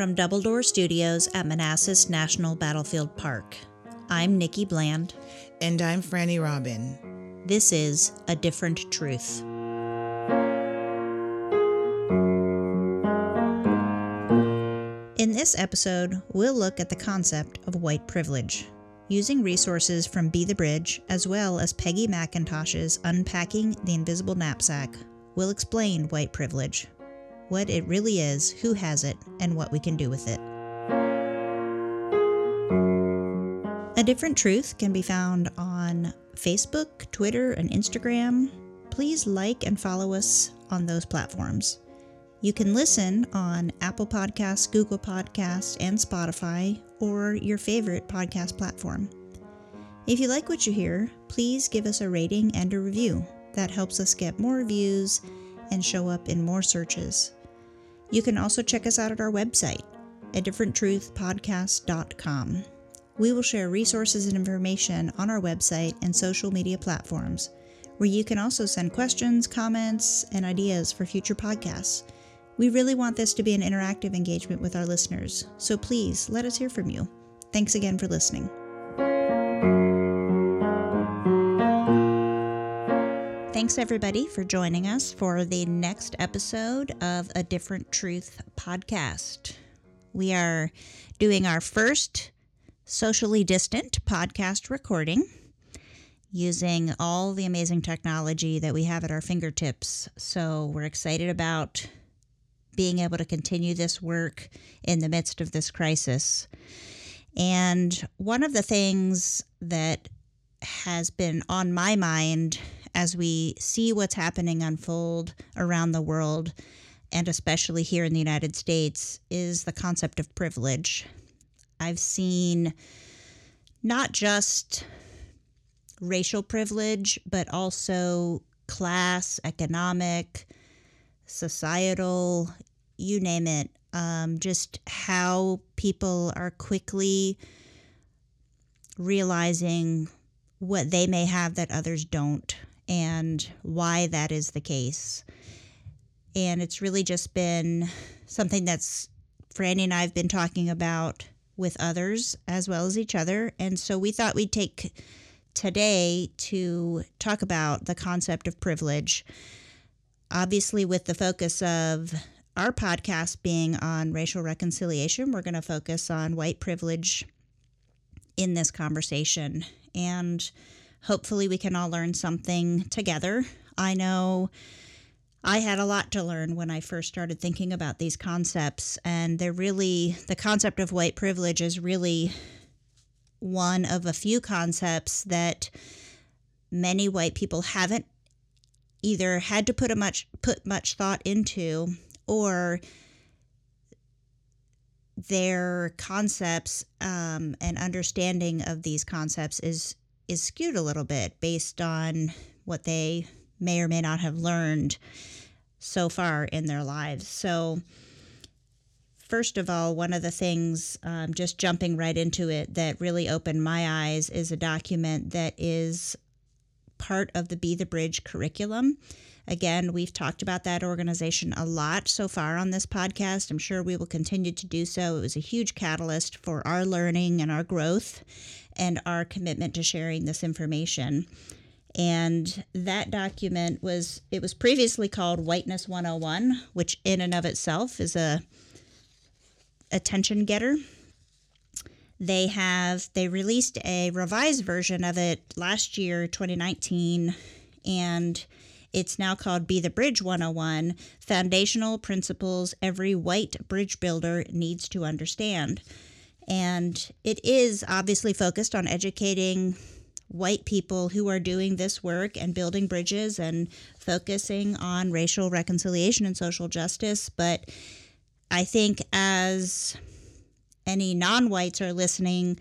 from Double Door Studios at Manassas National Battlefield Park. I'm Nikki Bland. And I'm Franny Robin. This is A Different Truth. In this episode, we'll look at the concept of white privilege, using resources from Be the Bridge as well as Peggy McIntosh's Unpacking the Invisible Knapsack. We'll explain white privilege, what it really is, who has it, and what we can do with it. A Different Truth can be found on Facebook, Twitter, and Instagram. Please like and follow us on those platforms. You can listen on Apple Podcasts, Google Podcasts, and Spotify, or your favorite podcast platform. If you like what you hear, please give us a rating and a review. That helps us get more views and show up in more searches. You can also check us out at our website, a differenttruthpodcast.com. We will share resources and information on our website and social media platforms, where you can also send questions, comments, and ideas for future podcasts. We really want this to be an interactive engagement with our listeners, so please let us hear from you. Thanks again for listening. Thanks, everybody, for joining us for the next episode of A Different Truth podcast. We are doing our first socially distant podcast recording using all the amazing technology that we have at our fingertips. So, we're excited about being able to continue this work in the midst of this crisis. And one of the things that has been on my mind as we see what's happening unfold around the world, and especially here in the United States, is the concept of privilege. I've seen not just racial privilege, but also class, economic, societal, you name it, um, just how people are quickly realizing what they may have that others don't and why that is the case. And it's really just been something that's Franny and I have been talking about with others as well as each other. And so we thought we'd take today to talk about the concept of privilege. Obviously, with the focus of our podcast being on racial reconciliation, we're going to focus on white privilege in this conversation. And hopefully, we can all learn something together. I know I had a lot to learn when I first started thinking about these concepts, and they're really the concept of white privilege is really one of a few concepts that many white people haven't either had to put a much put much thought into or their concepts um, and understanding of these concepts is is skewed a little bit based on what they may or may not have learned so far in their lives. So, first of all, one of the things, um, just jumping right into it, that really opened my eyes is a document that is part of the Be the Bridge curriculum. Again, we've talked about that organization a lot so far on this podcast. I'm sure we will continue to do so. It was a huge catalyst for our learning and our growth and our commitment to sharing this information. And that document was it was previously called Whiteness 101, which in and of itself is a attention getter. They have they released a revised version of it last year, 2019, and it's now called Be the Bridge 101 Foundational Principles Every White Bridge Builder Needs to Understand. And it is obviously focused on educating white people who are doing this work and building bridges and focusing on racial reconciliation and social justice. But I think as any non whites are listening,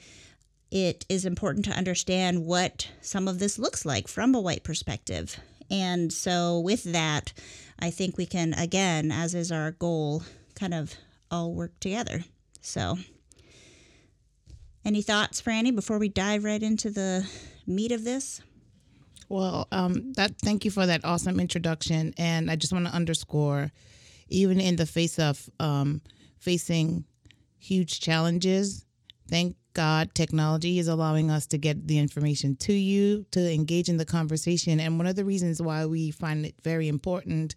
it is important to understand what some of this looks like from a white perspective. And so, with that, I think we can, again, as is our goal, kind of all work together. So, any thoughts, Franny, before we dive right into the meat of this? Well, um, that thank you for that awesome introduction, and I just want to underscore, even in the face of um, facing huge challenges. Thank God technology is allowing us to get the information to you, to engage in the conversation. And one of the reasons why we find it very important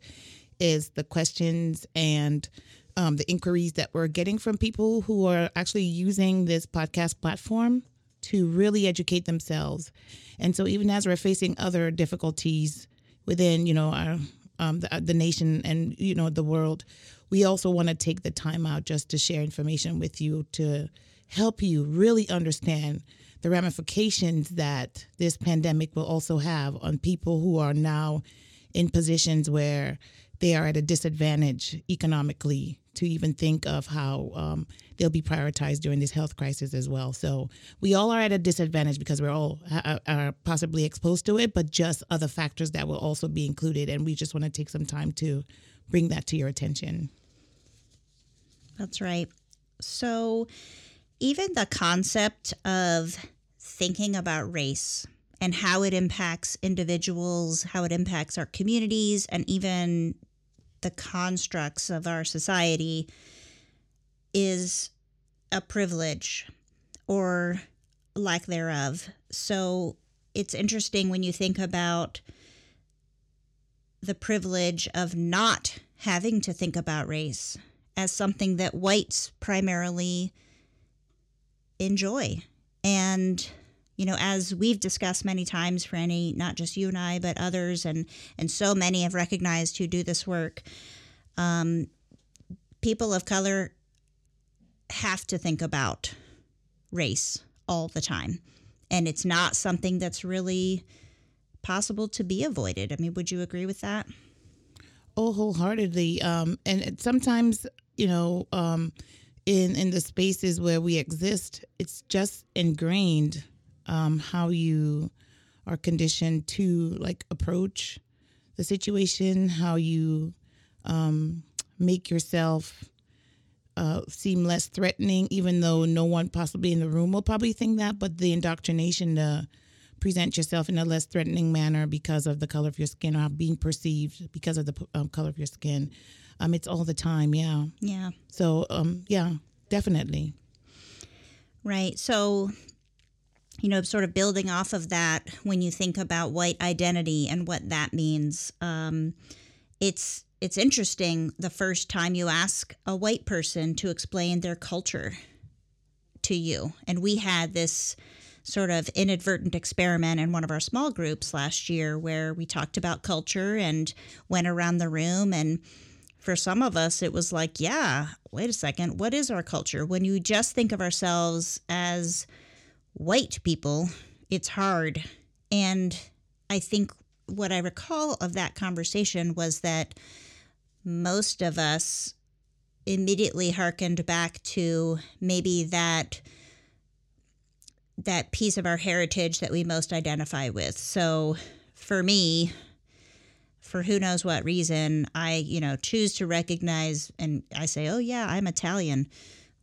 is the questions and um, the inquiries that we're getting from people who are actually using this podcast platform to really educate themselves. And so, even as we're facing other difficulties within, you know, our um, the, the nation and you know the world, we also want to take the time out just to share information with you to help you really understand the ramifications that this pandemic will also have on people who are now in positions where they are at a disadvantage economically to even think of how um, they'll be prioritized during this health crisis as well. So we all are at a disadvantage because we're all ha- are possibly exposed to it, but just other factors that will also be included. And we just want to take some time to bring that to your attention. That's right. So even the concept of thinking about race and how it impacts individuals, how it impacts our communities, and even the constructs of our society is a privilege or lack thereof. So it's interesting when you think about the privilege of not having to think about race as something that whites primarily enjoy. And you know, as we've discussed many times, Franny, not just you and I, but others, and and so many have recognized who do this work. Um, people of color have to think about race all the time, and it's not something that's really possible to be avoided. I mean, would you agree with that? Oh, wholeheartedly. Um, and sometimes, you know, um, in in the spaces where we exist, it's just ingrained um, how you are conditioned to like approach the situation, how you um, make yourself uh, seem less threatening, even though no one possibly in the room will probably think that. But the indoctrination to present yourself in a less threatening manner because of the color of your skin or being perceived because of the um, color of your skin. Um, it's all the time, yeah. Yeah. So, um, yeah, definitely. Right. So you know, sort of building off of that, when you think about white identity and what that means, um, it's it's interesting the first time you ask a white person to explain their culture to you, and we had this sort of inadvertent experiment in one of our small groups last year where we talked about culture and went around the room. And for some of us it was like yeah wait a second what is our culture? When you just think of ourselves as white people, it's hard. And I think what I recall of that conversation was that most of us immediately harkened back to maybe that that piece of our heritage that we most identify with. So for me, for who knows what reason, I, you know, choose to recognize and I say, "Oh yeah, I'm Italian."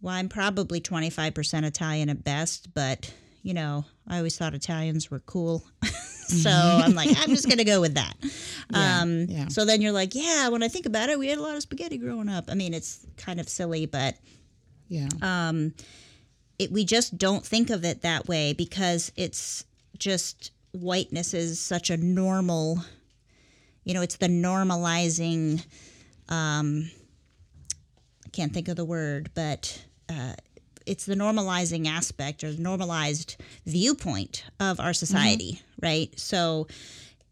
Well, I'm probably 25% Italian at best, but you know, I always thought Italians were cool. so I'm like, I'm just going to go with that. Yeah, um, yeah. So then you're like, yeah, when I think about it, we had a lot of spaghetti growing up. I mean, it's kind of silly, but yeah. Um, it, we just don't think of it that way because it's just whiteness is such a normal, you know, it's the normalizing, um, I can't think of the word, but uh, it's the normalizing aspect or the normalized viewpoint of our society, mm-hmm. right? So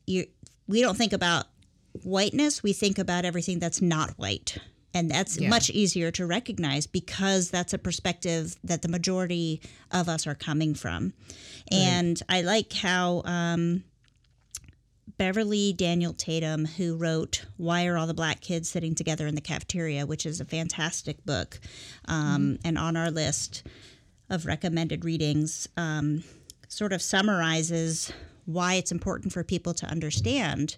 you we don't think about whiteness, we think about everything that's not white. And that's yeah. much easier to recognize because that's a perspective that the majority of us are coming from. Right. And I like how um, Beverly Daniel Tatum, who wrote Why Are All the Black Kids Sitting Together in the Cafeteria, which is a fantastic book um, mm. and on our list of recommended readings, um, sort of summarizes why it's important for people to understand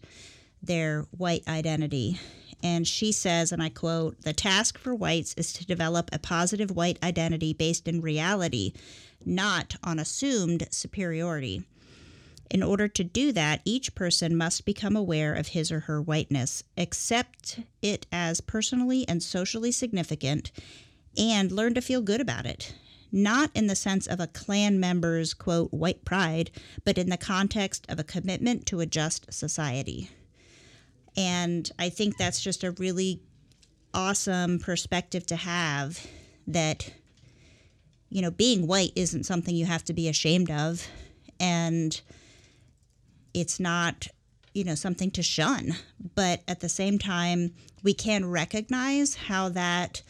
their white identity. And she says, and I quote, the task for whites is to develop a positive white identity based in reality, not on assumed superiority. In order to do that, each person must become aware of his or her whiteness, accept it as personally and socially significant, and learn to feel good about it. Not in the sense of a Klan member's quote white pride, but in the context of a commitment to a just society. And I think that's just a really awesome perspective to have that you know being white isn't something you have to be ashamed of and it's not you know something to shun. But at the same time we can recognize how that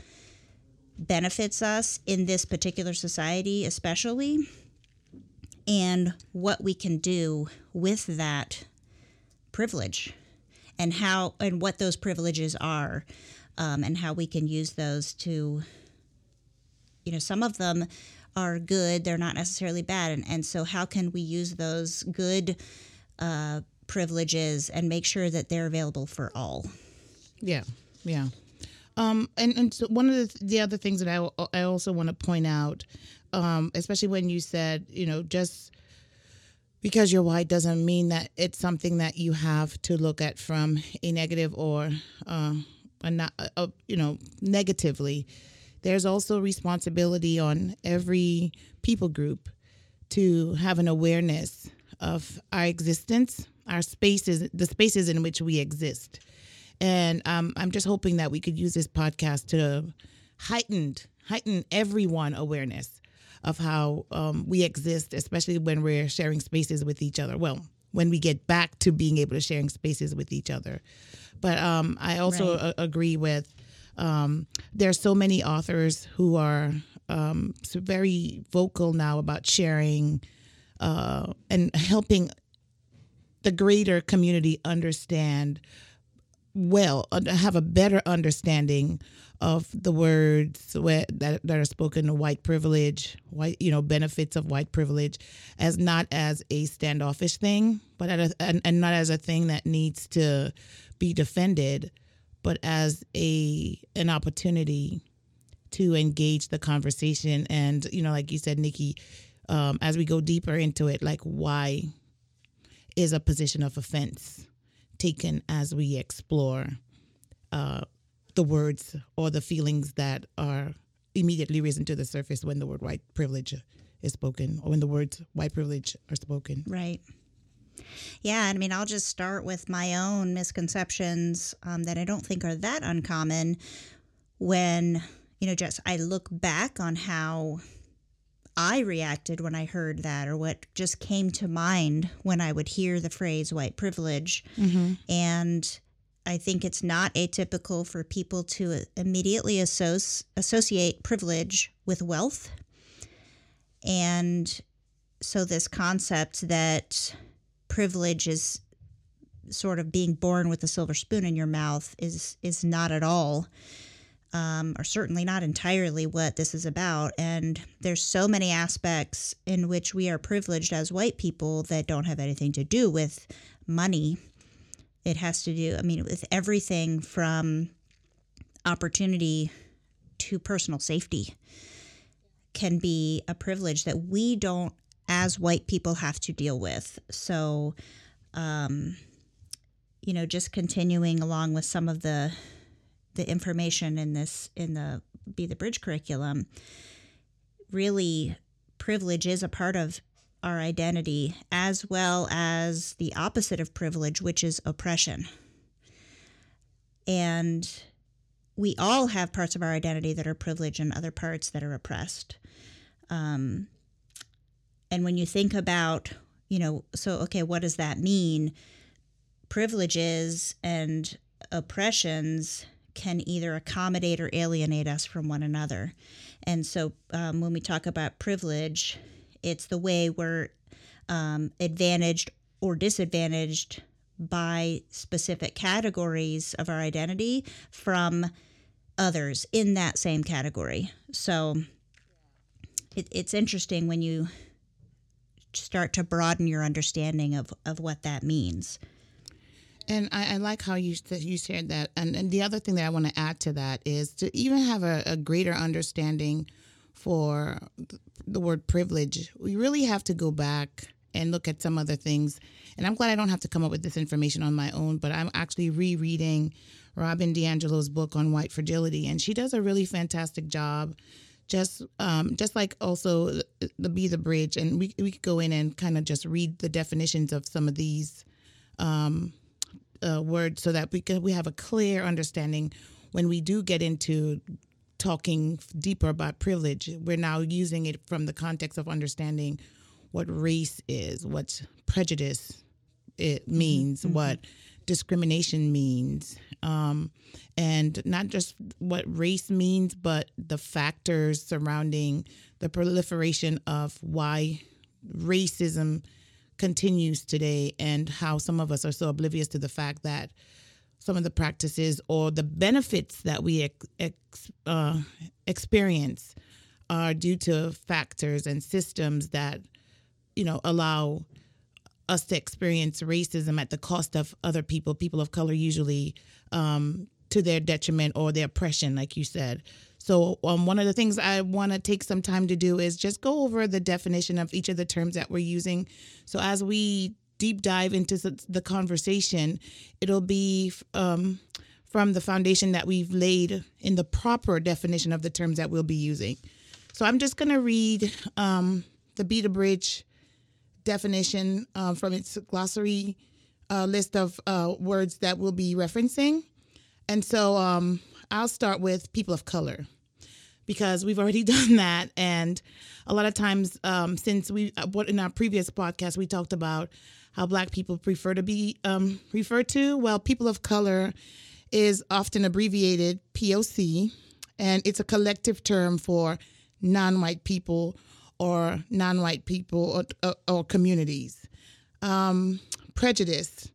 benefits us in this particular society especially and what we can do with that privilege and how and what those privileges are um, and how we can use those to you know some of them are good they're not necessarily bad. And, and so how can we use those good uh, privileges and make sure that they're available for all. Yeah yeah. Um, and and so one of the, the other things that I, I also want to point out um, especially when you said you know just because you're white doesn't mean that it's something that you have to look at from a negative or uh, a not a, you know negatively. There's also responsibility on every people group to have an awareness of our existence our spaces the spaces in which we exist. And um, i'm just hoping that we could use this podcast to heighten heighten everyone awareness of how um, we exist especially when we're sharing spaces with each other. Well when we get back to being able to sharing spaces with each other. But um, I also right. a- agree with um, there's so many authors who are um, so very vocal now about sharing uh, and helping the greater community understand well, have a better understanding of the words that, that are spoken of white privilege, white you know benefits of white privilege, as not as a standoffish thing, but a, and, and not as a thing that needs to be defended, but as a an opportunity to engage the conversation. And you know, like you said, Nikki, um, as we go deeper into it, like why is a position of offense taken as we explore uh, the words or the feelings that are immediately risen to the surface when the word white privilege is spoken or when the words white privilege are spoken. Right. Yeah, and I mean, I'll just start with my own misconceptions um, that I don't think are that uncommon when, you know, just I look back on how I reacted when I heard that or what just came to mind when I would hear the phrase white privilege. Mm-hmm. And I think it's not atypical for people to immediately associ- associate privilege with wealth. And so, this concept that privilege is sort of being born with a silver spoon in your mouth is is not at all um, or certainly not entirely what this is about and there's so many aspects in which we are privileged as white people that don't have anything to do with money it has to do i mean with everything from opportunity to personal safety can be a privilege that we don't as white people have to deal with. So, um, you know, just continuing along with some of the the information in this in the Be the Bridge curriculum, really privilege is a part of our identity as well as the opposite of privilege, which is oppression. And we all have parts of our identity that are privileged and other parts that are oppressed. Um, and when you think about, you know, so, okay, what does that mean? Privileges and oppressions can either accommodate or alienate us from one another. And so um, when we talk about privilege, it's the way we're um, advantaged or disadvantaged by specific categories of our identity from others in that same category. So it, it's interesting when you start to broaden your understanding of, of what that means. And I, I, like how you you shared that. And, and the other thing that I want to add to that is to even have a, a greater understanding for the word privilege. We really have to go back and look at some other things. And I'm glad I don't have to come up with this information on my own, but I'm actually rereading Robin DiAngelo's book on white fragility, and she does a really fantastic job. Just, um, just like also the Be the Bridge, and we we could go in and kind of just read the definitions of some of these um, uh, words so that we can we have a clear understanding when we do get into talking deeper about privilege. We're now using it from the context of understanding what race is, what prejudice it means, mm-hmm. what discrimination means, um, and not just what race means, but the factors surrounding the proliferation of why racism continues today and how some of us are so oblivious to the fact that some of the practices or the benefits that we ex, ex, uh, experience are due to factors and systems that you know allow us to experience racism at the cost of other people people of color usually um, to their detriment or their oppression like you said so um, one of the things i want to take some time to do is just go over the definition of each of the terms that we're using so as we deep dive into the conversation, it'll be um, from the foundation that we've laid in the proper definition of the terms that we'll be using. So I'm just going to read um, the Be the Bridge definition uh, from its glossary uh, list of uh, words that we'll be referencing. And so um, I'll start with people of color because we've already done that. And a lot of times, um, since we, uh, what in our previous podcast, we talked about how Black people prefer to be um, referred to. Well, people of color is often abbreviated POC, and it's a collective term for non white people or non white people or, or, or communities. Um, prejudice.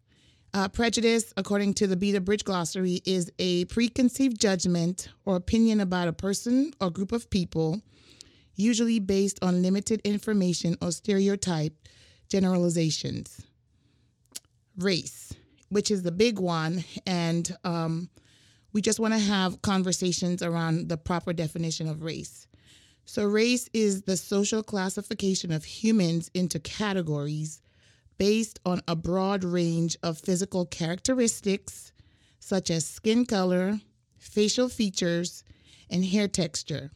Uh, prejudice, according to the Be the Bridge Glossary, is a preconceived judgment or opinion about a person or group of people, usually based on limited information or stereotype generalizations. Race, which is the big one, and um, we just want to have conversations around the proper definition of race. So, race is the social classification of humans into categories based on a broad range of physical characteristics such as skin color, facial features, and hair texture.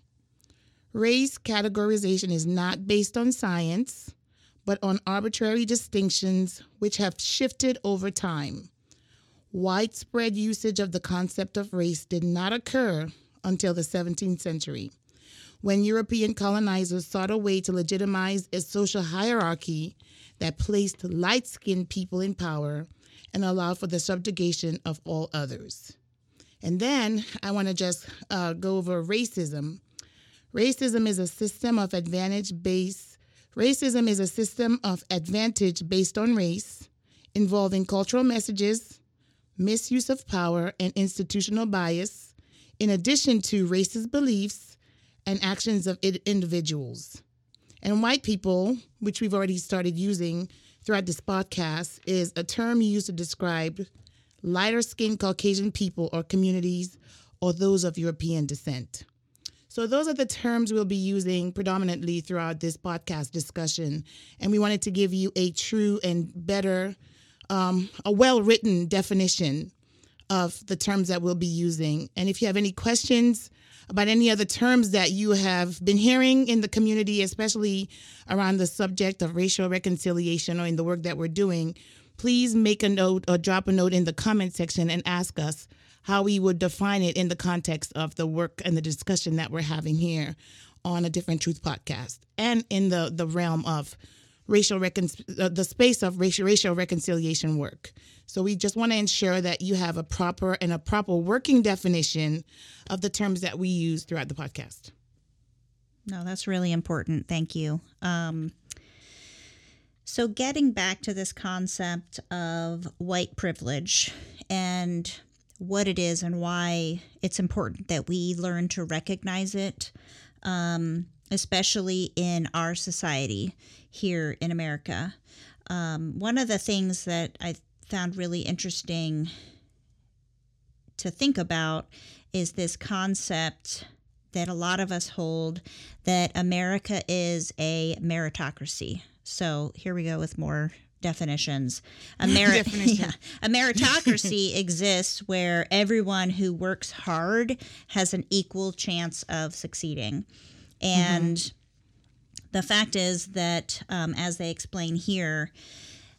Race categorization is not based on science, but on arbitrary distinctions which have shifted over time. Widespread usage of the concept of race did not occur until the 17th century, when European colonizers sought a way to legitimize a social hierarchy that placed light skinned people in power and allowed for the subjugation of all others. And then I want to just uh, go over racism. Racism is a system of advantage based Racism is a system of advantage based on race, involving cultural messages, misuse of power, and institutional bias, in addition to racist beliefs and actions of individuals. And white people, which we've already started using throughout this podcast, is a term used to describe lighter skinned Caucasian people or communities or those of European descent. So, those are the terms we'll be using predominantly throughout this podcast discussion. And we wanted to give you a true and better, um, a well written definition of the terms that we'll be using. And if you have any questions about any other terms that you have been hearing in the community, especially around the subject of racial reconciliation or in the work that we're doing, please make a note or drop a note in the comment section and ask us how we would define it in the context of the work and the discussion that we're having here on a different truth podcast and in the the realm of racial recon- the space of racial racial reconciliation work. So we just want to ensure that you have a proper and a proper working definition of the terms that we use throughout the podcast. No, that's really important. Thank you. Um, so, getting back to this concept of white privilege and what it is and why it's important that we learn to recognize it, um, especially in our society here in America. Um, one of the things that I found really interesting to think about is this concept that a lot of us hold that America is a meritocracy. So here we go with more definitions. Ameri- Definition. yeah. A meritocracy exists where everyone who works hard has an equal chance of succeeding. And the fact is that, um, as they explain here,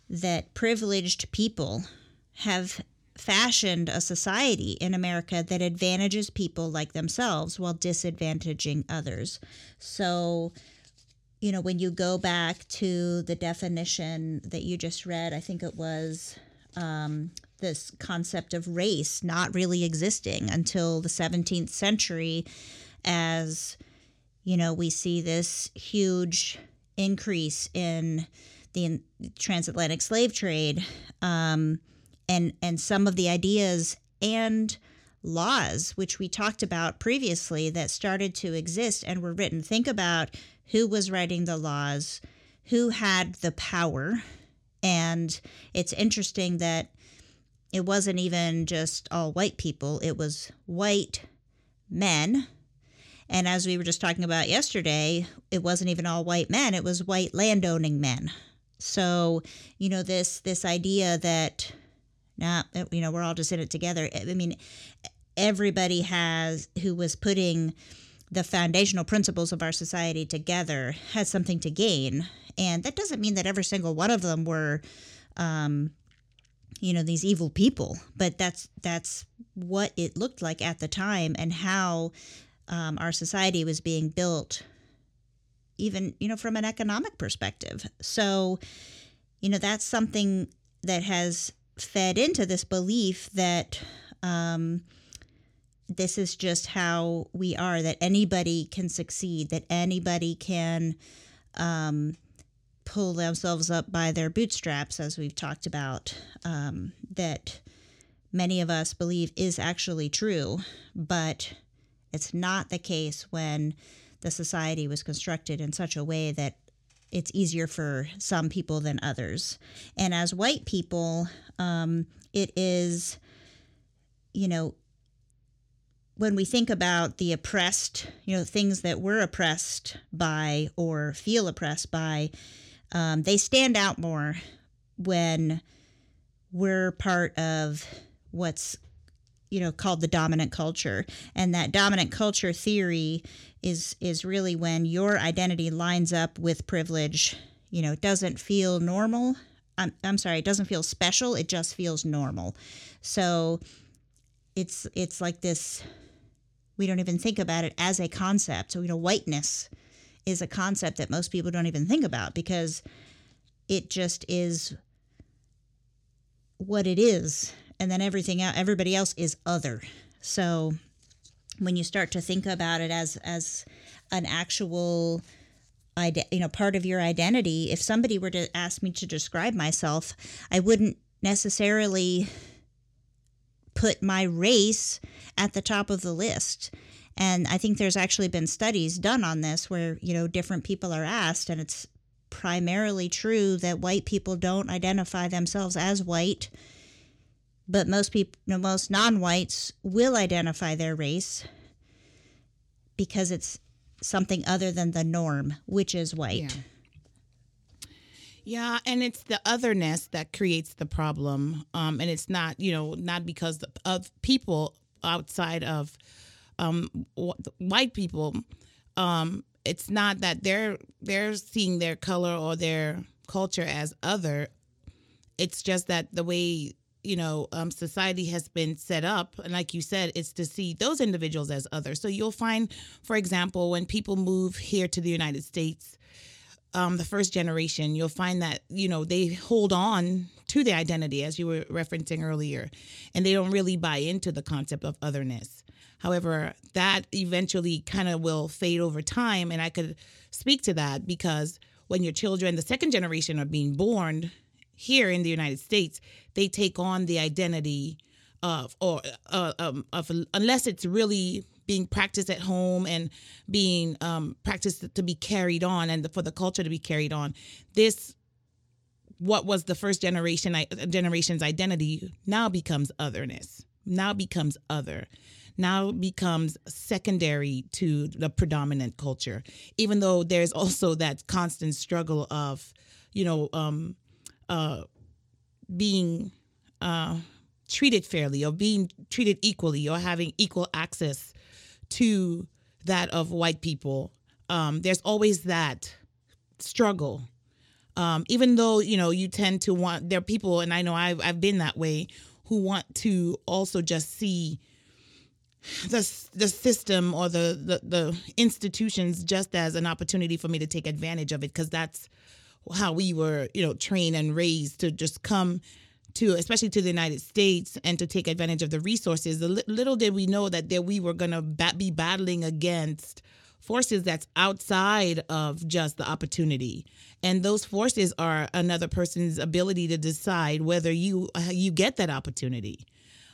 that privileged people have fashioned a society in America that advantages people like themselves while disadvantaging others. So, you know, when you go back to the definition that you just read, I think it was um, this concept of race not really existing until the 17th century, as, you know, we see this huge increase in the transatlantic slave trade. Um, and and some of the ideas and laws which we talked about previously that started to exist and were written think about who was writing the laws who had the power and it's interesting that it wasn't even just all white people it was white men and as we were just talking about yesterday it wasn't even all white men it was white landowning men so you know this this idea that nah, you know, we're all just in it together. I mean, everybody has who was putting the foundational principles of our society together has something to gain, and that doesn't mean that every single one of them were, um, you know, these evil people. But that's that's what it looked like at the time, and how um, our society was being built, even you know, from an economic perspective. So, you know, that's something that has fed into this belief that um, this is just how we are, that anybody can succeed, that anybody can um, pull themselves up by their bootstraps, as we've talked about, um, that many of us believe is actually true, but it's not the case when the society was constructed in such a way that it's easier for some people than others. And as white people, um, it is, you know, when we think about the oppressed, you know, things that we're oppressed by or feel oppressed by, um, they stand out more when we're part of what's you know called the dominant culture. And that dominant culture theory is is really when your identity lines up with privilege. You know it doesn't feel normal. I'm, I'm sorry it doesn't feel special. It just feels normal. So it's it's like this we don't even think about it as a concept. So you know whiteness is a concept that most people don't even think about because it just is what it is and then everything else everybody else is other. So when you start to think about it as as an actual you know part of your identity if somebody were to ask me to describe myself i wouldn't necessarily put my race at the top of the list. And i think there's actually been studies done on this where you know different people are asked and it's primarily true that white people don't identify themselves as white but most people, most non-whites will identify their race because it's something other than the norm, which is white. Yeah. Yeah, and it's the otherness that creates the problem, um, and it's not you know not because of people outside of um, white people. Um, it's not that they're they're seeing their color or their culture as other. It's just that the way you know um, society has been set up and like you said it's to see those individuals as others. So you'll find for example when people move here to the united states um, the first generation you'll find that you know they hold on to their identity as you were referencing earlier and they don't really buy into the concept of otherness. However that eventually kind of will fade over time and i could speak to that because when your children the second generation are being born here in the United States, they take on the identity of or uh, um, of unless it's really being practiced at home and being um, practiced to be carried on and for the culture to be carried on. This what was the first generation generation's identity now becomes otherness. Now becomes other. Now becomes secondary to the predominant culture. Even though there's also that constant struggle of, you know, um, uh, being uh, treated fairly or being treated equally or having equal access to that of white people. Um, there's always that struggle. Um, even though you know you tend to want there are people, and I know I've I've been that way, who want to also just see the the system or the, the the institutions just as an opportunity for me to take advantage of it because that's how we were you know trained and raised to just come to especially to the United States and to take advantage of the resources. Little did we know that there we were going to be battling against forces that's outside of just the opportunity. And those forces are another person's ability to decide whether you uh, you get that opportunity.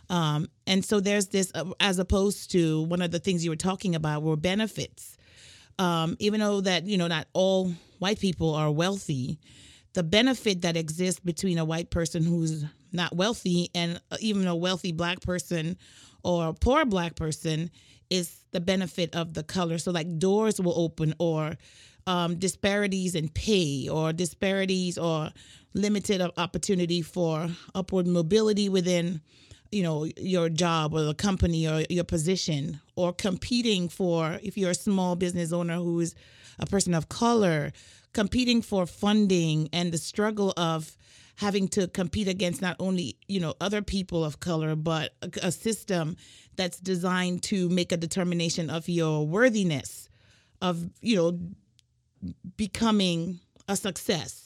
Um, and so there's this uh, as opposed to one of the things you were talking about were benefits um, even though that you know not all white people are wealthy the benefit that exists between a white person who's not wealthy and uh, even a wealthy black person or a poor black person is the benefit of the color. So, like, doors will open or um, disparities in pay or disparities or limited opportunity for upward mobility within you know your job or the company or your position or competing for if you're a small business owner who's a person of color competing for funding and the struggle of having to compete against not only you know other people of color but a, a system that's designed to make a determination of your worthiness of you know becoming a success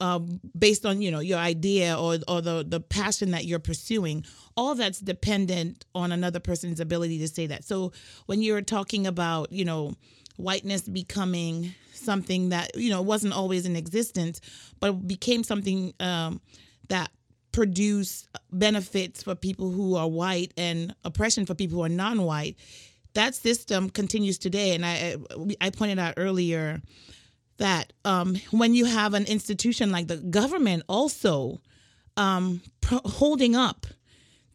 uh, based on you know your idea or or the the passion that you're pursuing all that's dependent on another person's ability to say that so when you're talking about you know whiteness becoming something that you know wasn't always in existence, but became something um, that produced benefits for people who are white and oppression for people who are non-white. That system continues today, and I I pointed out earlier that um, when you have an institution like the government also um, pro- holding up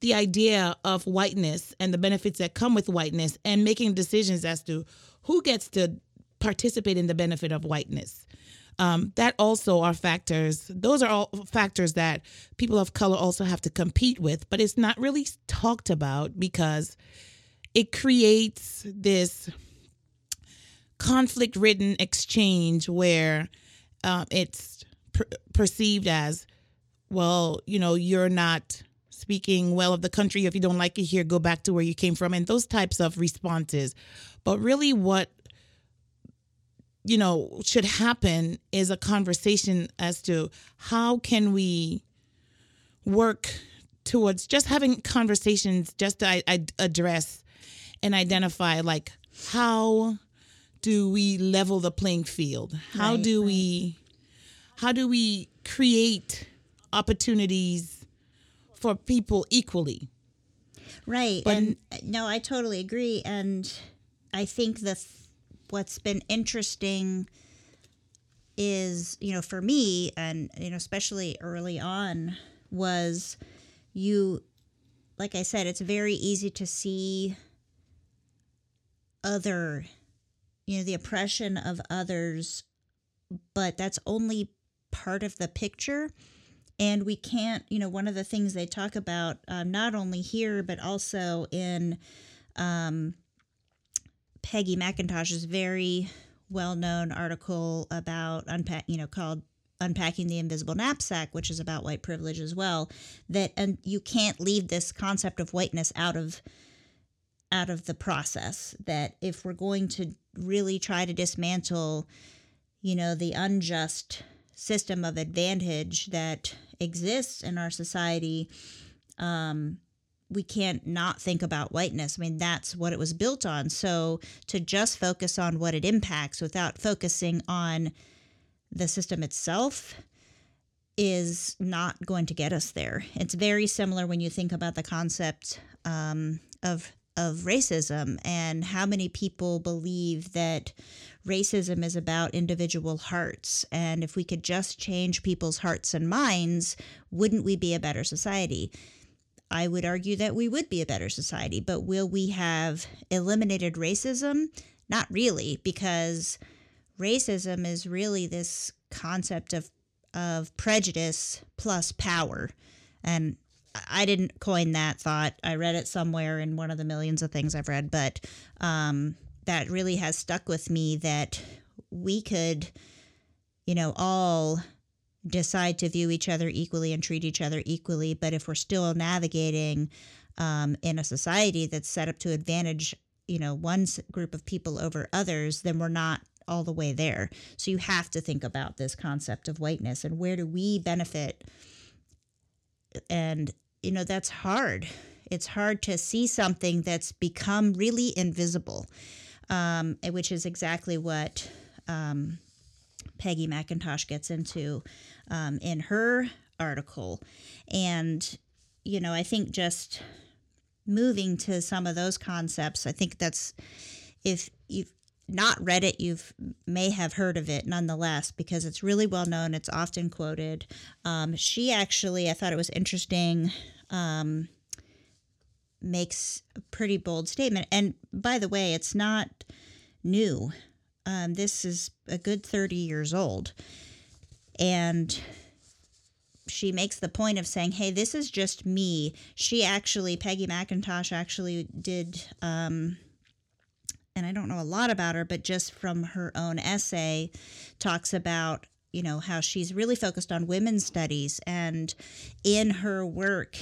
the idea of whiteness and the benefits that come with whiteness and making decisions as to who gets to participate in the benefit of whiteness. Um, that also are factors. Those are all factors that people of color also have to compete with, but it's not really talked about because it creates this conflict ridden exchange where uh, it's per- perceived as, well, you know, you're not speaking well of the country. If you don't like it here, go back to where you came from, and those types of responses. But really, what you know should happen is a conversation as to how can we work towards just having conversations just to I, I address and identify like how do we level the playing field how right, do right. we how do we create opportunities for people equally right but, and no i totally agree and i think the what's been interesting is, you know, for me, and, you know, especially early on, was you, like I said, it's very easy to see other, you know, the oppression of others, but that's only part of the picture. And we can't, you know, one of the things they talk about, um, not only here, but also in, um, Peggy McIntosh's very well known article about unpack, you know, called unpacking the invisible knapsack which is about white privilege as well that and you can't leave this concept of whiteness out of out of the process that if we're going to really try to dismantle you know the unjust system of advantage that exists in our society um we can't not think about whiteness. I mean, that's what it was built on. So to just focus on what it impacts without focusing on the system itself is not going to get us there. It's very similar when you think about the concept um, of of racism and how many people believe that racism is about individual hearts and if we could just change people's hearts and minds wouldn't we be a better society I would argue that we would be a better society. But will we have eliminated racism? Not really, because racism is really this concept of of prejudice plus power. And I didn't coin that thought. I read it somewhere in one of the millions of things I've read, but um, that really has stuck with me that we could, you know, all decide to view each other equally and treat each other equally. But if we're still navigating um, in a society that's set up to advantage, you know, one group of people over others, then we're not all the way there. So you have to think about this concept of whiteness and where do we benefit? And, you know, that's hard. It's hard to see something that's become really invisible, um, which is exactly what um, Peggy McIntosh gets into um, in her article. And, you know, I think just moving to some of those concepts, I think that's if you've not read it, you may have heard of it nonetheless because it's really well known. It's often quoted. Um, she actually, I thought it was interesting, um, makes a pretty bold statement. And by the way, it's not new. Um, this is a good 30 years old. And she makes the point of saying, hey, this is just me. She actually, Peggy McIntosh actually did, um, and I don't know a lot about her, but just from her own essay, talks about, you know, how she's really focused on women's studies. And in her work,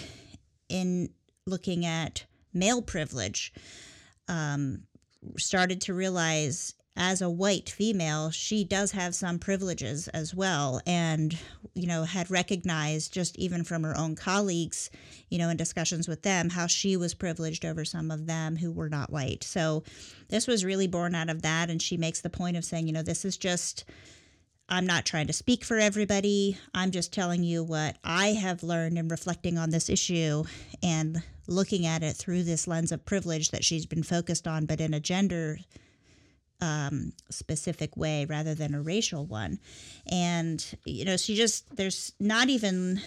in looking at male privilege, um, started to realize as a white female, she does have some privileges as well. And, you know, had recognized just even from her own colleagues, you know, in discussions with them, how she was privileged over some of them who were not white. So this was really born out of that. And she makes the point of saying, you know, this is just, I'm not trying to speak for everybody. I'm just telling you what I have learned in reflecting on this issue and looking at it through this lens of privilege that she's been focused on, but in a gender um, specific way rather than a racial one. And, you know, she just, there's not even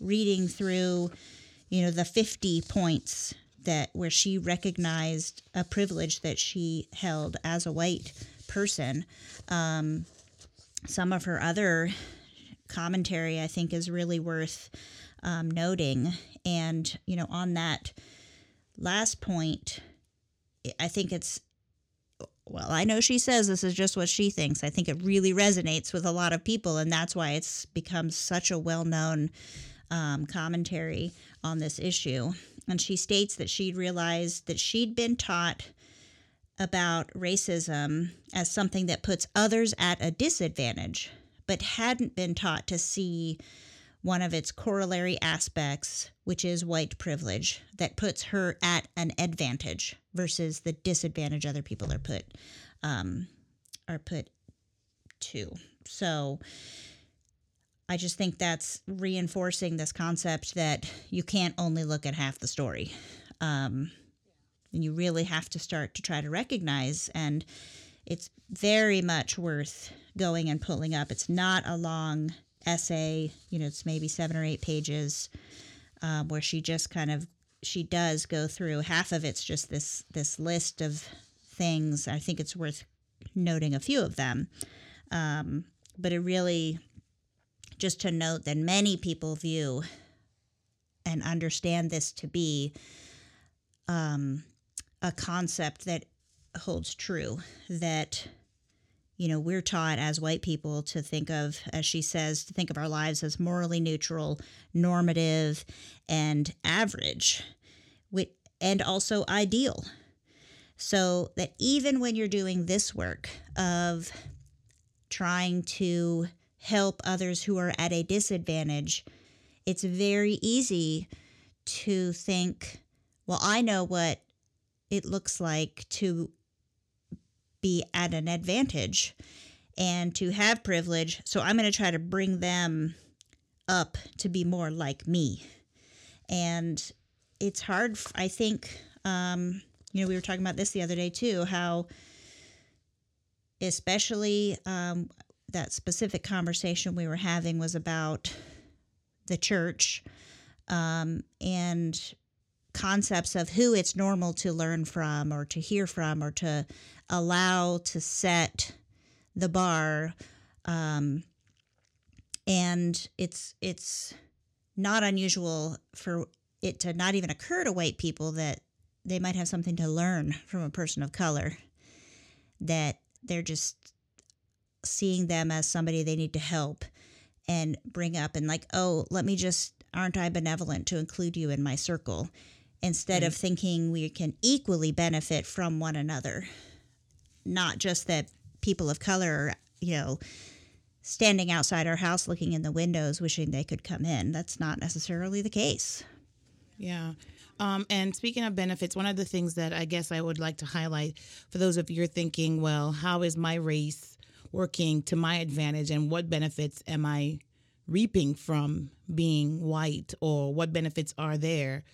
reading through, you know, the 50 points that where she recognized a privilege that she held as a white person. Um, some of her other commentary, I think, is really worth um, noting. And, you know, on that last point, I think it's well, I know she says this is just what she thinks. I think it really resonates with a lot of people, and that's why it's become such a well known um, commentary on this issue. And she states that she'd realized that she'd been taught about racism as something that puts others at a disadvantage, but hadn't been taught to see one of its corollary aspects, which is white privilege, that puts her at an advantage versus the disadvantage other people are put um, are put to. So I just think that's reinforcing this concept that you can't only look at half the story. Um, and you really have to start to try to recognize and it's very much worth going and pulling up. It's not a long essay. You know, it's maybe seven or eight pages um, where she just kind of she does go through. Half of it's just this this list of things. I think it's worth noting a few of them, um, but it really just to note that many people view and understand this to be um, a concept that holds true that you know, we're taught as white people to think of, as she says, to think of our lives as morally neutral, normative, and average, and also ideal. So that even when you're doing this work of trying to help others who are at a disadvantage, it's very easy to think, well, I know what it looks like to be at an advantage and to have privilege. So I'm going to try to bring them up to be more like me. And it's hard, I think. Um, you know, we were talking about this the other day too, how especially um, that specific conversation we were having was about the church um, and concepts of who it's normal to learn from or to hear from or to allow to set the bar um, and it's it's not unusual for it to not even occur to white people that they might have something to learn from a person of color that they're just seeing them as somebody they need to help and bring up and like oh let me just aren't i benevolent to include you in my circle instead of thinking we can equally benefit from one another. Not just that people of color are you know standing outside our house looking in the windows wishing they could come in. That's not necessarily the case. Yeah. Um, and speaking of benefits, one of the things that I guess I would like to highlight for those of you are thinking, well, how is my race working to my advantage and what benefits am I reaping from being white or what benefits are there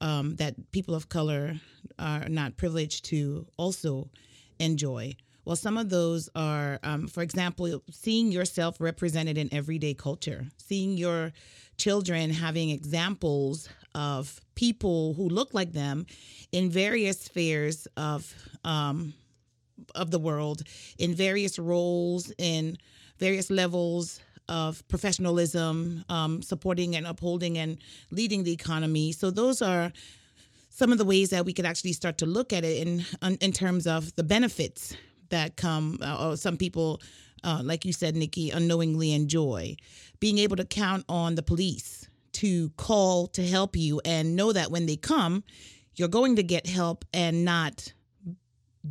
um, that people of color are not privileged to also enjoy? Well, some of those are, um, for example, seeing yourself represented in everyday culture, seeing your children having examples of people who look like them in various spheres of um, of the world, in various roles, in various levels of professionalism, um, supporting and upholding and leading the economy. So those are some of the ways that we could actually start to look at it in in terms of the benefits that come. Uh, some people, uh, like you said, Nikki, unknowingly enjoy being able to count on the police to call to help you and know that when they come, you're going to get help and not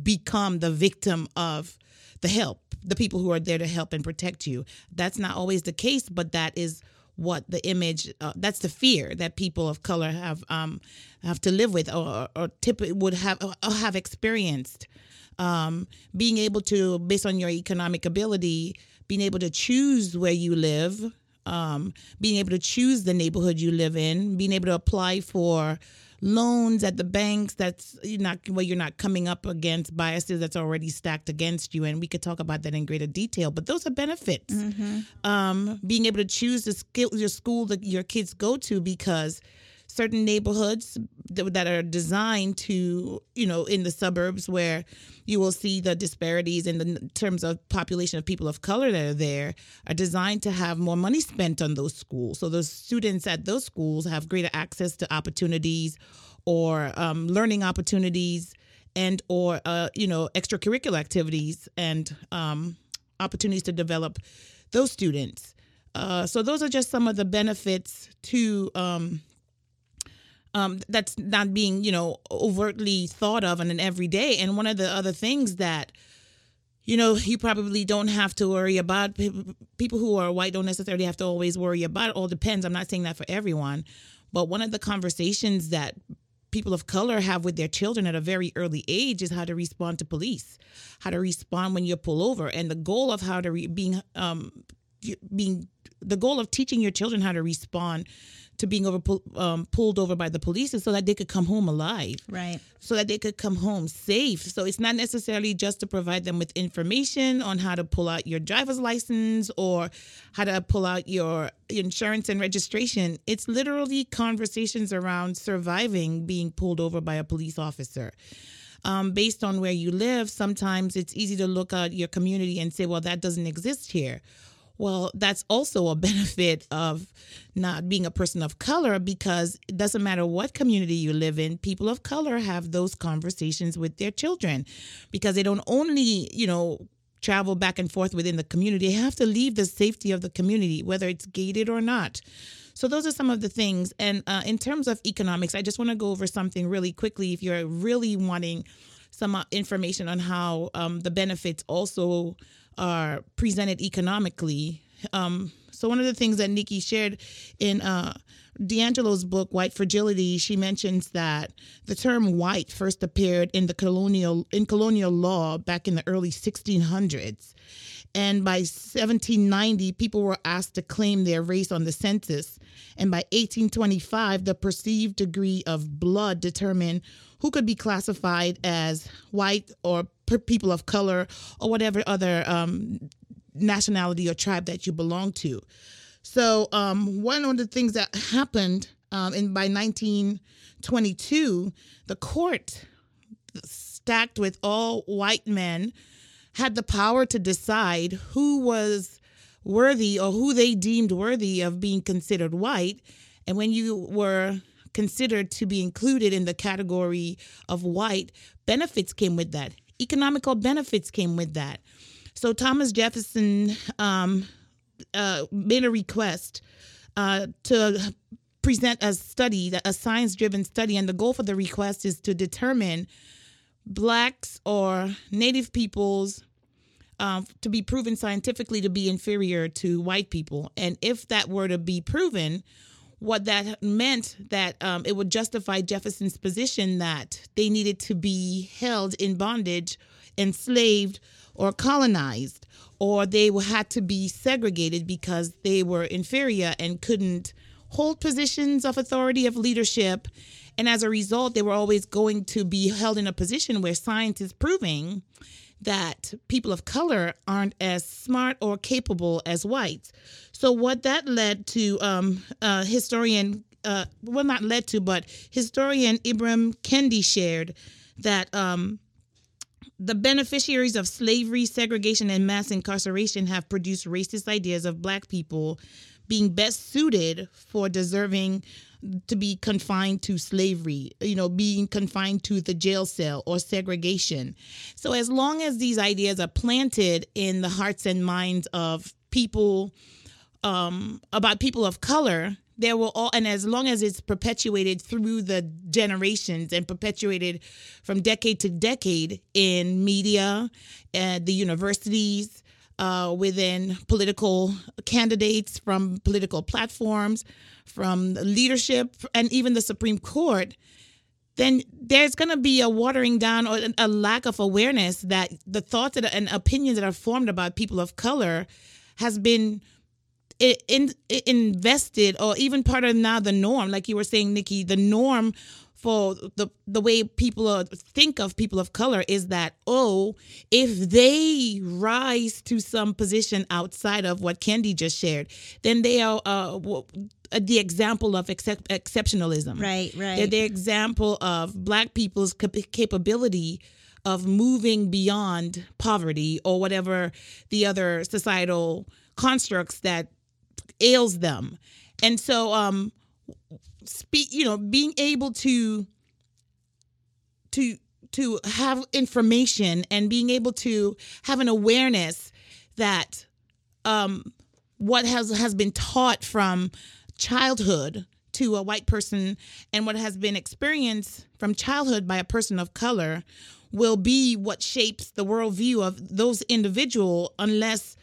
become the victim of the help, the people who are there to help and protect you. That's not always the case, but that is what the image uh, that's the fear that people of color have um have to live with or or tip would have have experienced um being able to based on your economic ability being able to choose where you live um being able to choose the neighborhood you live in being able to apply for loans at the banks that's you're not where you're not coming up against biases that's already stacked against you. And we could talk about that in greater detail but those are benefits. Um, being able to choose the skill your school that your kids go to because certain neighborhoods th- that are designed to you know in the suburbs where you will see the disparities in the terms of population of people of color that are there are designed to have more money spent on those schools. So those students at those schools have greater access to opportunities or um, learning opportunities and or uh, you know extracurricular activities and um, opportunities to develop those students. Uh, so those are just some of the benefits to um, um, that's not being you know overtly thought of on an everyday. And one of the other things that you know you probably don't have to worry about people who are white don't necessarily have to always worry about it. All depends. I'm not saying that for everyone. But one of the conversations that people of color have with their children at a very early age is how to respond to police how to respond when you're pulled over and the goal of how to re- being um being the goal of teaching your children how to respond to being over um, pulled over by the police is so that they could come home alive right so that they could come home safe. So it's not necessarily just to provide them with information on how to pull out your driver's license or how to pull out your insurance and registration. It's literally conversations around surviving being pulled over by a police officer. Um, based on where you live, sometimes it's easy to look at your community and say, well, that doesn't exist here. Well, that's also a benefit of not being a person of color because it doesn't matter what community you live in, people of color have those conversations with their children because they don't only, you know, travel back and forth within the community, they have to leave the safety of the community, whether it's gated or not. So those are some of the things. And uh, in terms of economics, I just want to go over something really quickly. If you're really wanting some uh, information on how um, the benefits also are presented economically. Um, so one of the things that Nikki shared in uh, DiAngelo's book White Fragility, she mentions that the term white first appeared in the colonial in colonial law back in the early 1600s. And by 1790, people were asked to claim their race on the census. And by 1825, the perceived degree of blood determined who could be classified as white or people of color or whatever other um, nationality or tribe that you belong to. So um, one of the things that happened um, in by 1922, the court stacked with all white men had the power to decide who was worthy or who they deemed worthy of being considered white. And when you were considered to be included in the category of white, benefits came with that. Economical benefits came with that. So Thomas Jefferson um, uh, made a request uh, to present a study, a science driven study, and the goal for the request is to determine blacks or native peoples um, to be proven scientifically to be inferior to white people. And if that were to be proven, what that meant that um, it would justify Jefferson's position that they needed to be held in bondage, enslaved, or colonized, or they had to be segregated because they were inferior and couldn't hold positions of authority of leadership. And as a result, they were always going to be held in a position where science is proving that people of color aren't as smart or capable as whites. So, what that led to, um, uh, historian, uh, well, not led to, but historian Ibram Kendi shared that um, the beneficiaries of slavery, segregation, and mass incarceration have produced racist ideas of black people being best suited for deserving to be confined to slavery, you know, being confined to the jail cell or segregation. So, as long as these ideas are planted in the hearts and minds of people um, about people of color, there will all, and as long as it's perpetuated through the generations and perpetuated from decade to decade in media, and the universities, uh, within political candidates, from political platforms, from leadership, and even the Supreme Court, then there's going to be a watering down or a lack of awareness that the thoughts and opinions that are formed about people of color has been in, in, invested or even part of now the norm. Like you were saying nikki the norm for the the way people think of people of color is that oh if they rise to some position outside of what Kendi just shared then they are uh, the example of excep- exceptionalism. Right right. They're the example of black people's capability of moving beyond poverty or whatever the other societal constructs that ails them. And so um speak you know being able to to to have information and being able to have an awareness that um what has has been taught from childhood to a white person and what has been experienced from childhood by a person of color will be what shapes the worldview of those individual unless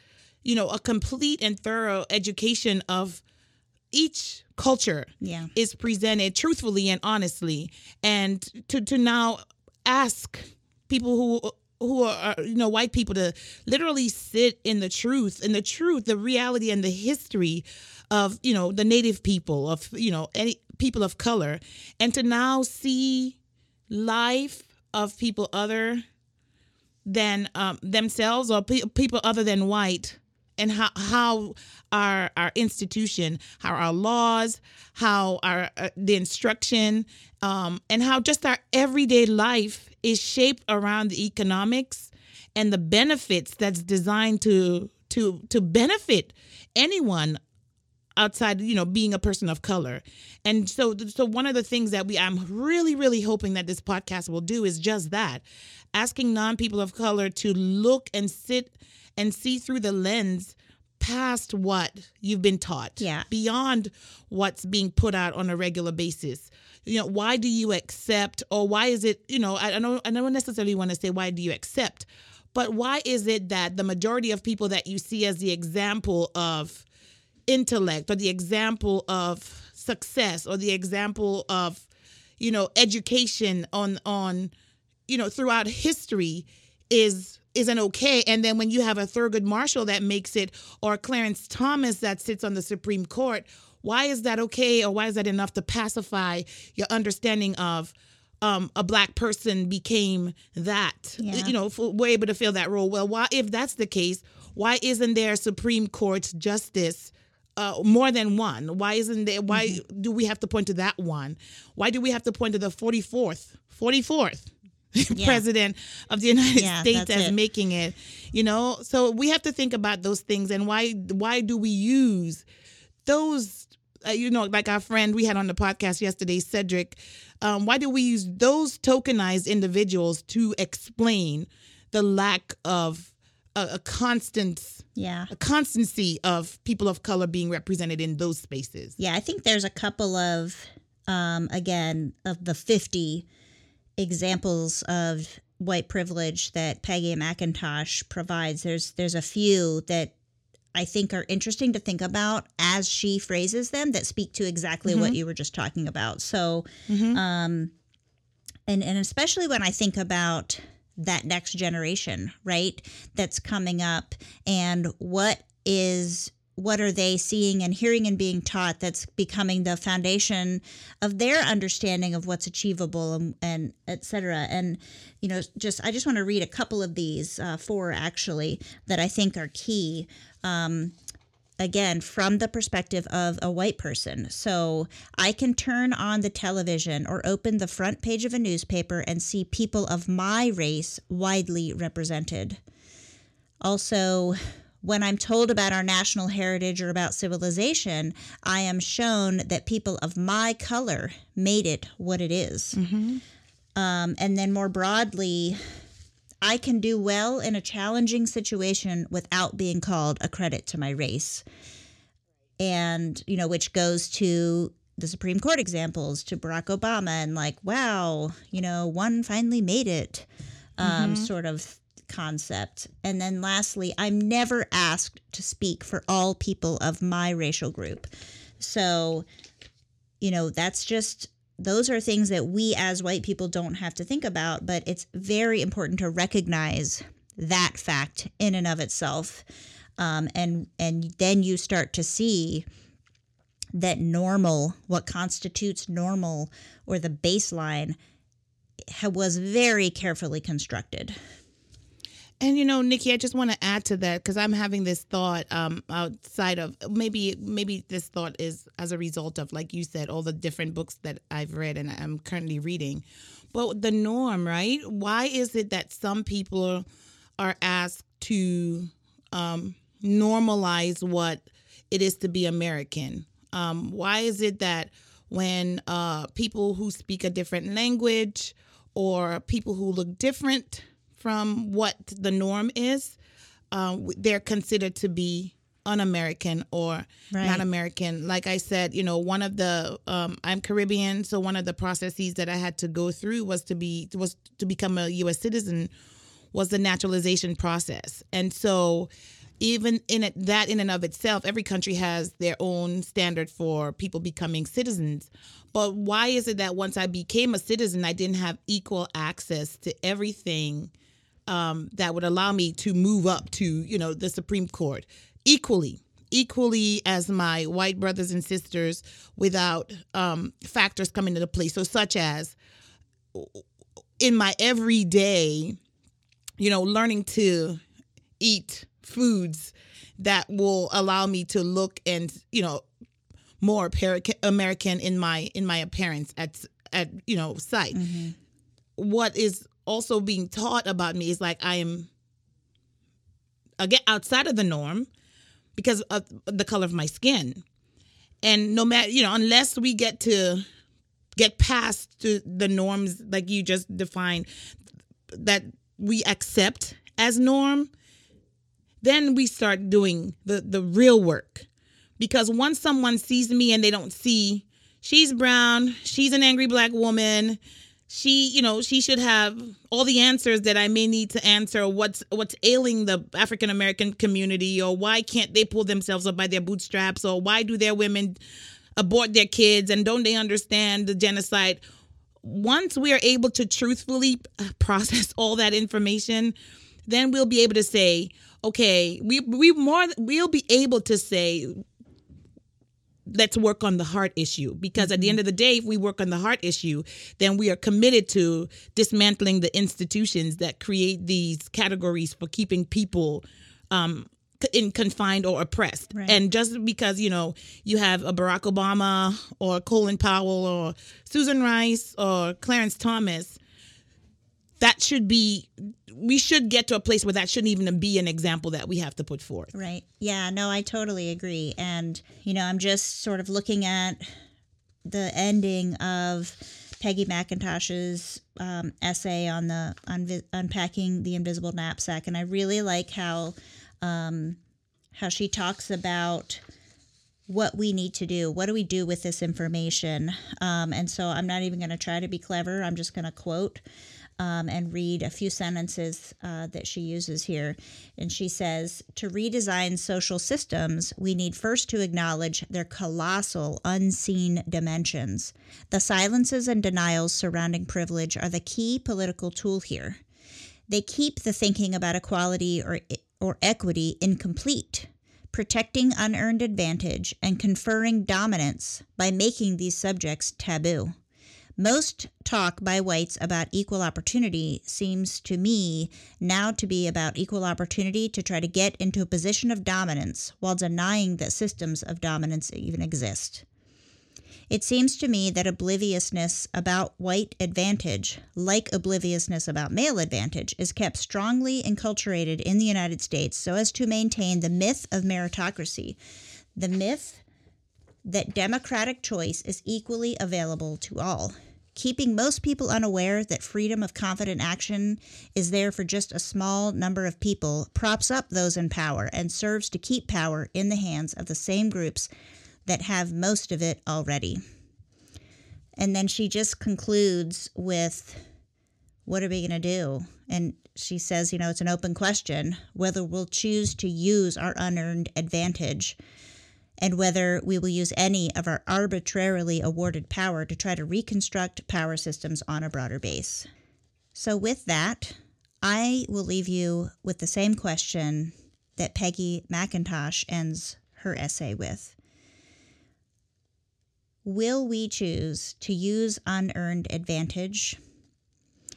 you know a complete and thorough education of each culture yeah. is presented truthfully and honestly and to to now ask people who who are you know white people to literally sit in the truth in the truth the reality and the history of you know the native people of you know any people of color and to now see life of people other than um, themselves or pe- people other than white and how how our our institution, how our laws, how our uh, the instruction, um, and how just our everyday life is shaped around the economics and the benefits that's designed to to to benefit anyone outside you know being a person of color and so so one of the things that we i'm really really hoping that this podcast will do is just that asking non people of color to look and sit and see through the lens past what you've been taught. Yeah. Beyond what's being put out on a regular basis. You know, why do you accept or why is it, you know, I, I don't I don't necessarily want to say why do you accept, but why is it that the majority of people that you see as the example of intellect or the example of success or the example of, you know, education on on, you know, throughout history is isn't okay. And then when you have a Thurgood Marshall that makes it, or Clarence Thomas that sits on the Supreme Court, why is that okay, or why is that enough to pacify your understanding of um, a black person became that? Yeah. You know, we're able to fill that role. Well, why, if that's the case, why isn't there a Supreme Court justice? Uh, more than one. Why isn't there? Why mm-hmm. do we have to point to that one? Why do we have to point to the forty fourth? Forty fourth president of the United Yeah, States as it. making it. You know, so we have to think about those things and why why do we use those? Uh, you know, like our friend we had on the podcast yesterday, Cedric. Um, why do we use those tokenized individuals to explain the lack of a, a constant Yeah. a constancy of people of color being represented in those spaces? Yeah, I think there's a couple of, um, again, of the 50 examples of white privilege that Peggy McIntosh provides. There's there's a few that I think are interesting to think about as she phrases them that speak to exactly what you were just talking about. So, um, and and especially when I think about that next generation, right? That's coming up, and what is what are they seeing and hearing and being taught that's becoming the foundation of their understanding of what's achievable and, and et cetera and you know just i just want to read a couple of these uh, four actually that i think are key um, again from the perspective of a white person. So I can turn on the television or open the front page of a newspaper and see people of my race widely represented. Also, when I'm told about our national heritage or about civilization, I am shown that people of my color made it what it is. Um, and then more broadly, I can do well in a challenging situation without being called a credit to my race. And, you know, which goes to the Supreme Court examples to Barack Obama and like, wow, you know, one finally made it um, sort of concept. And then lastly, I'm never asked to speak for all people of my racial group. So, you know, that's just those are things that we as white people don't have to think about, but it's very important to recognize that fact in and of itself. Um, and and then you start to see that normal, what constitutes normal or the baseline, was very carefully constructed. And you know, Nikki, I just want to add to that because I'm having this thought um, outside of maybe maybe this thought is as a result of like you said all the different books that I've read and I'm currently reading. But the norm, right? Why is it that some people are asked to um, normalize what it is to be American? Um, why is it that when uh, people who speak a different language or people who look different from what the norm is, uh, they're considered to be un-American or Right. not American. Like I said, you know, one of the um, I'm Caribbean, so one of the processes that I had to go through was to be was to become a U.S. citizen was the naturalization process, and so even in it, that in and of itself, every country has their own standard for people becoming citizens. But why is it that once I became a citizen, I didn't have equal access to everything um, that would allow me to move up to, you know, the Supreme Court equally, equally as my white brothers and sisters, without um, factors coming into play. So, such as in my everyday, you know, learning to eat foods that will allow me to look and you know more American in my in my appearance at at you know sight. What is also being taught about me is like I am again outside of the norm because of the color of my skin, and no matter you know unless we get to get past to the norms like you just defined that we accept as norm then we start doing the the real work. Because once someone sees me and they don't see she's brown she's an angry black woman she you know she should have all the answers that i may need to answer what's what's ailing the african american community or why can't they pull themselves up by their bootstraps or why do their women abort their kids and don't they understand the genocide? Once we are able to truthfully uh, process all that information then we'll be able to say okay we we more we'll be able to say let's work on the heart issue because at the end of the day if we work on the heart issue then we are committed to dismantling the institutions that create these categories for keeping people um in confined or oppressed Right. and just because you know you have a barack obama or colin powell or susan rice or clarence thomas that should be we should get to a place where that shouldn't even be an example that we have to put forth Right. Yeah, no, I totally agree. And, you know, I'm just sort of looking at the ending of Peggy McIntosh's um, essay on the unvi- unpacking the invisible knapsack, and I really like how um, how she talks about what we need to do. What do we do with this information? Um, and so I'm not even going to try to be clever. I'm just going to quote um, and read a few sentences uh, that she uses here. And she says To redesign social systems, we need first to acknowledge their colossal, unseen dimensions. The silences and denials surrounding privilege are the key political tool here. They keep the thinking about equality or, or equity incomplete protecting unearned advantage, and conferring dominance by making these subjects taboo. Most talk by whites about equal opportunity seems to me now to be about equal opportunity to try to get into a position of dominance while denying that systems of dominance even exist. It seems to me that obliviousness about white advantage, like obliviousness about male advantage, is kept strongly enculturated in the United States so as to maintain the myth of meritocracy, the myth that democratic choice is equally available to all. Keeping most people unaware that freedom of confident action is there for just a small number of people props up those in power and serves to keep power in the hands of the same groups that have most of it already. And then she just concludes with, What are we going to do? And she says, You know, it's an open question whether we'll choose to use our unearned advantage and whether we will use any of our arbitrarily awarded power to try to reconstruct power systems on a broader base. So, with that, I will leave you with the same question that Peggy McIntosh ends her essay with. Will we choose to use unearned advantage?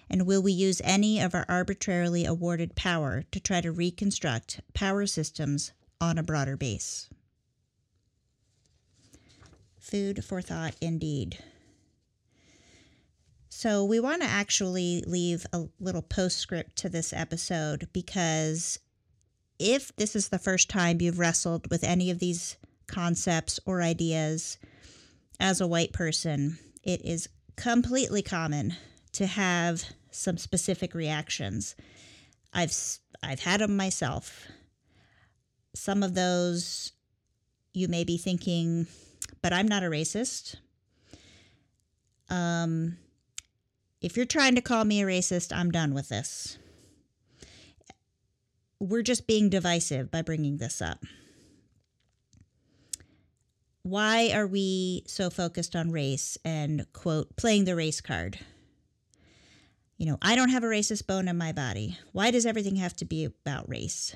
And will we use any of our arbitrarily awarded power to try to reconstruct power systems on a broader base? Food for thought indeed. So, we want to actually leave a little postscript to this episode because if this is the first time you've wrestled with any of these concepts or ideas as a white person, it is completely common to have some specific reactions. I've I've had them myself. Some of those you may be thinking, but I'm not a racist. Um, if you're trying to call me a racist, I'm done with this. We're just being divisive by bringing this up. Why are we so focused on race and, quote, playing the race card? You know, I don't have a racist bone in my body. Why does everything have to be about race?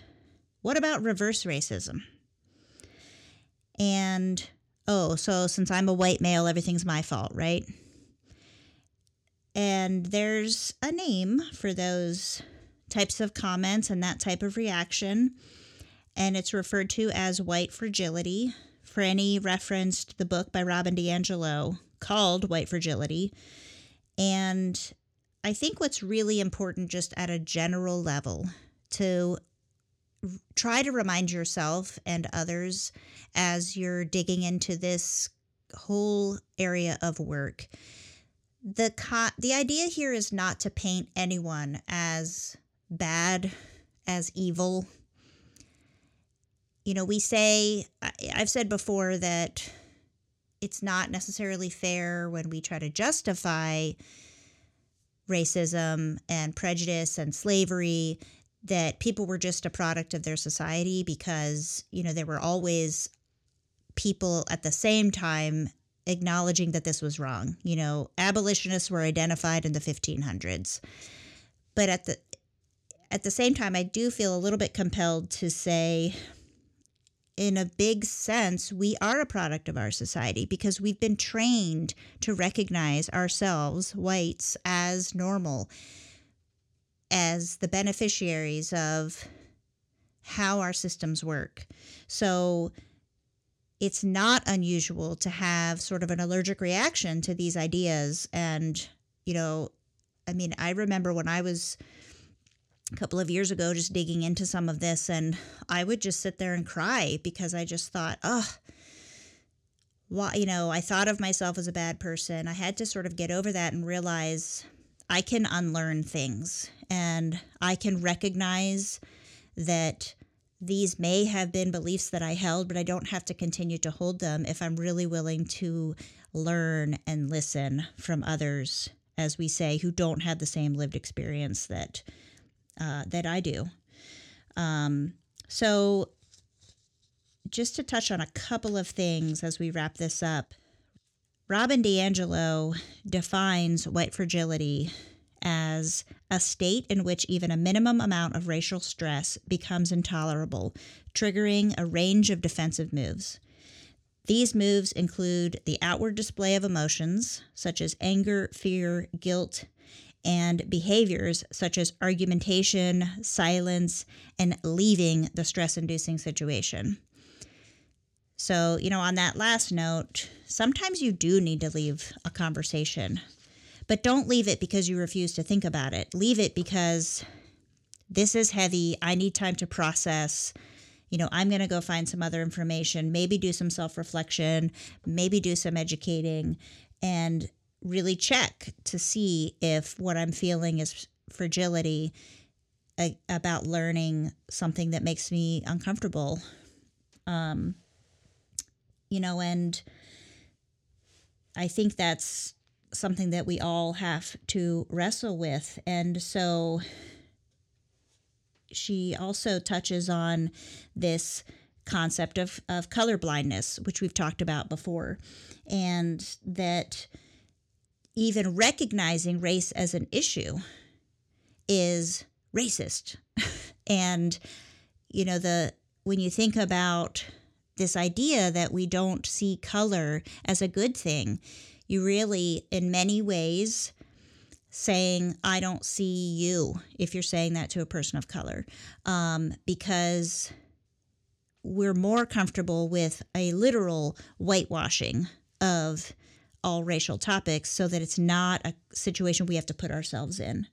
What about reverse racism? And, oh, so since I'm a white male, everything's my fault, right? And there's a name for those types of comments and that type of reaction. And it's referred to as white fragility. Franny referenced the book by Robin DiAngelo called White Fragility. And I think what's really important, just at a general level, to try to remind yourself and others as you're digging into this whole area of work. The co- the idea here is not to paint anyone as bad as evil. You know we say i've said before that it's not necessarily fair when we try to justify racism and prejudice and slavery that people were just a product of their society because you know there were always people at the same time acknowledging that this was wrong. You know, abolitionists were identified in the 1500s. But at the at the same time I do feel a little bit compelled to say in a big sense, we are a product of our society because we've been trained to recognize ourselves, whites, as normal, as the beneficiaries of how our systems work. So it's not unusual to have sort of an allergic reaction to these ideas and, you know, I mean, I remember when I was a couple of years ago just digging into some of this, and I would just sit there and cry because I just thought, oh, why, you know, I thought of myself as a bad person. I had to sort of get over that and realize I can unlearn things and I can recognize that these may have been beliefs that I held, but I don't have to continue to hold them if I'm really willing to learn and listen from others, as we say, who don't have the same lived experience that uh, that I do. Um, so, just to touch on a couple of things as we wrap this up, Robin DiAngelo defines white fragility as a state in which even a minimum amount of racial stress becomes intolerable, triggering a range of defensive moves. These moves include the outward display of emotions, such as anger, fear, guilt, and behaviors such as argumentation, silence, and leaving the stress inducing situation. So, you know, on that last note, sometimes you do need to leave a conversation, but don't leave it because you refuse to think about it. Leave it because this is heavy. I need time to process. You know, I'm going to go find some other information, maybe do some self reflection, maybe do some educating, and really check to see if what I'm feeling is fragility about learning something that makes me uncomfortable. Um, you know, and I think that's something that we all have to wrestle with. And so she also touches on this concept of, of color blindness, which we've talked about before, and that even recognizing race as an issue is racist. and, you know, the when you think about this idea that we don't see color as a good thing, you really, in many ways, saying, I don't see you, if you're saying that to a person of color, um, because we're more comfortable with a literal whitewashing of all racial topics so that it's not a situation we have to put ourselves in.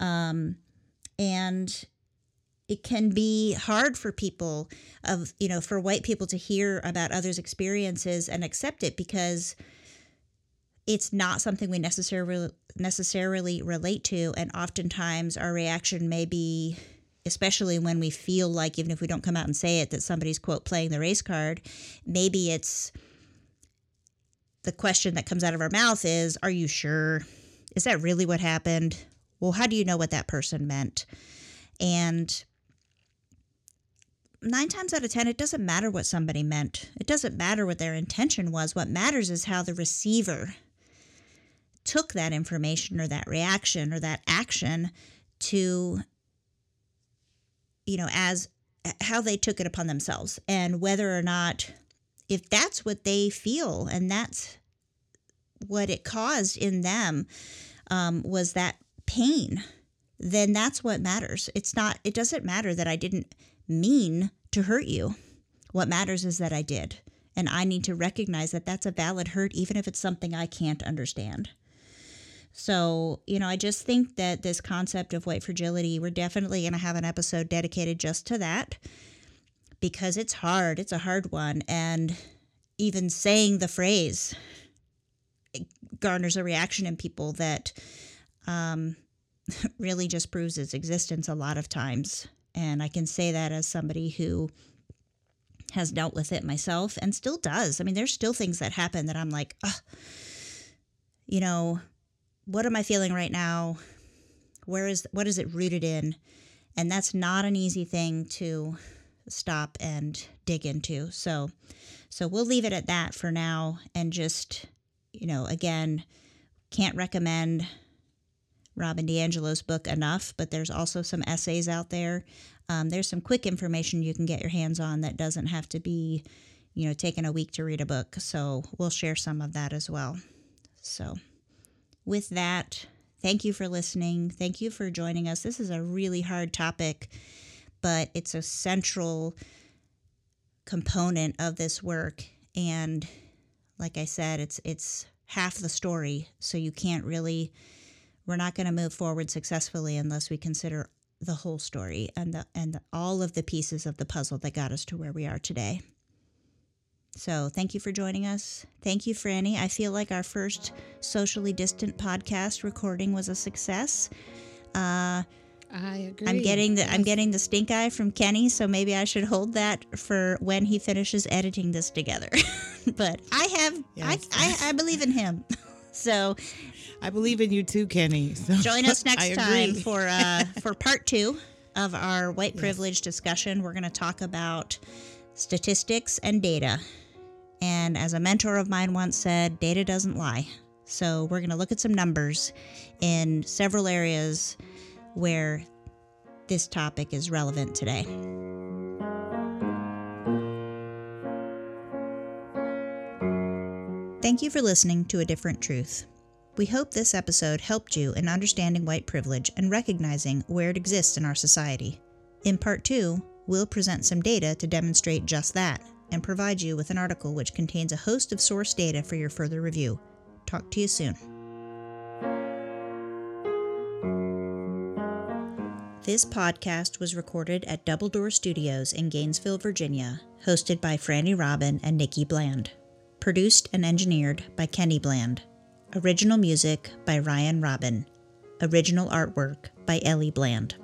Um, and it can be hard for people of you know for white people to hear about others experiences and accept it because it's not something we necessarily necessarily relate to. And oftentimes our reaction may be especially when we feel like even if we don't come out and say it that somebody's quote playing the race card maybe it's the question that comes out of our mouth is are you sure? Is that really what happened? Well how do you know what that person meant? And nine times out of ten, it doesn't matter what somebody meant. It doesn't matter what their intention was. What matters is how the receiver took that information or that reaction or that action to, you know, as how they took it upon themselves and whether or not, if that's what they feel and that's what it caused in them um, was that pain, then that's what matters. It's not, it doesn't matter that I didn't mean to hurt you. What matters is that I did. And I need to recognize that that's a valid hurt, even if it's something I can't understand. So, you know, I just think that this concept of white fragility, we're definitely going to have an episode dedicated just to that because it's hard. It's a hard one. And even saying the phrase garners a reaction in people that um, really just proves its existence a lot of times. And I can say that as somebody who has dealt with it myself and still does. I mean, there's still things that happen that I'm like, you know, what am I feeling right now? Where is what is it rooted in? And that's not an easy thing to stop and dig into. So so we'll leave it at that for now and just, you know, again, can't recommend Robin DiAngelo's book enough, but there's also some essays out there. Um, there's some quick information you can get your hands on that doesn't have to be, you know, taking a week to read a book. So we'll share some of that as well. So, with that, thank you for listening. Thank you for joining us. This is a really hard topic, but it's a central component of this work. And like I said, it's it's half the story, so you can't really we're not going to move forward successfully unless we consider the whole story and the and the, all of the pieces of the puzzle that got us to where we are today. So, thank you for joining us. Thank you, Franny. I feel like our first socially distant podcast recording was a success. Uh, I agree. I'm getting the I'm getting the stink eye from Kenny, so maybe I should hold that for when he finishes editing this together. but I have Yes. I, I I believe in him. so I believe in you too, Kenny. So join us next time for uh for part two of our white privilege discussion. We're gonna talk about statistics and data. And as a mentor of mine once said, data doesn't lie. So we're gonna look at some numbers in several areas where this topic is relevant today. Thank you for listening to A Different Truth. We hope this episode helped you in understanding white privilege and recognizing where it exists in our society. In part two, we'll present some data to demonstrate just that and provide you with an article which contains a host of source data for your further review. Talk to you soon. This podcast was recorded at Double Door Studios in Gainesville, Virginia, hosted by Franny Robin and Nikki Bland. Produced and engineered by Kenny Bland. Original music by Ryan Robin. Original artwork by Ellie Bland.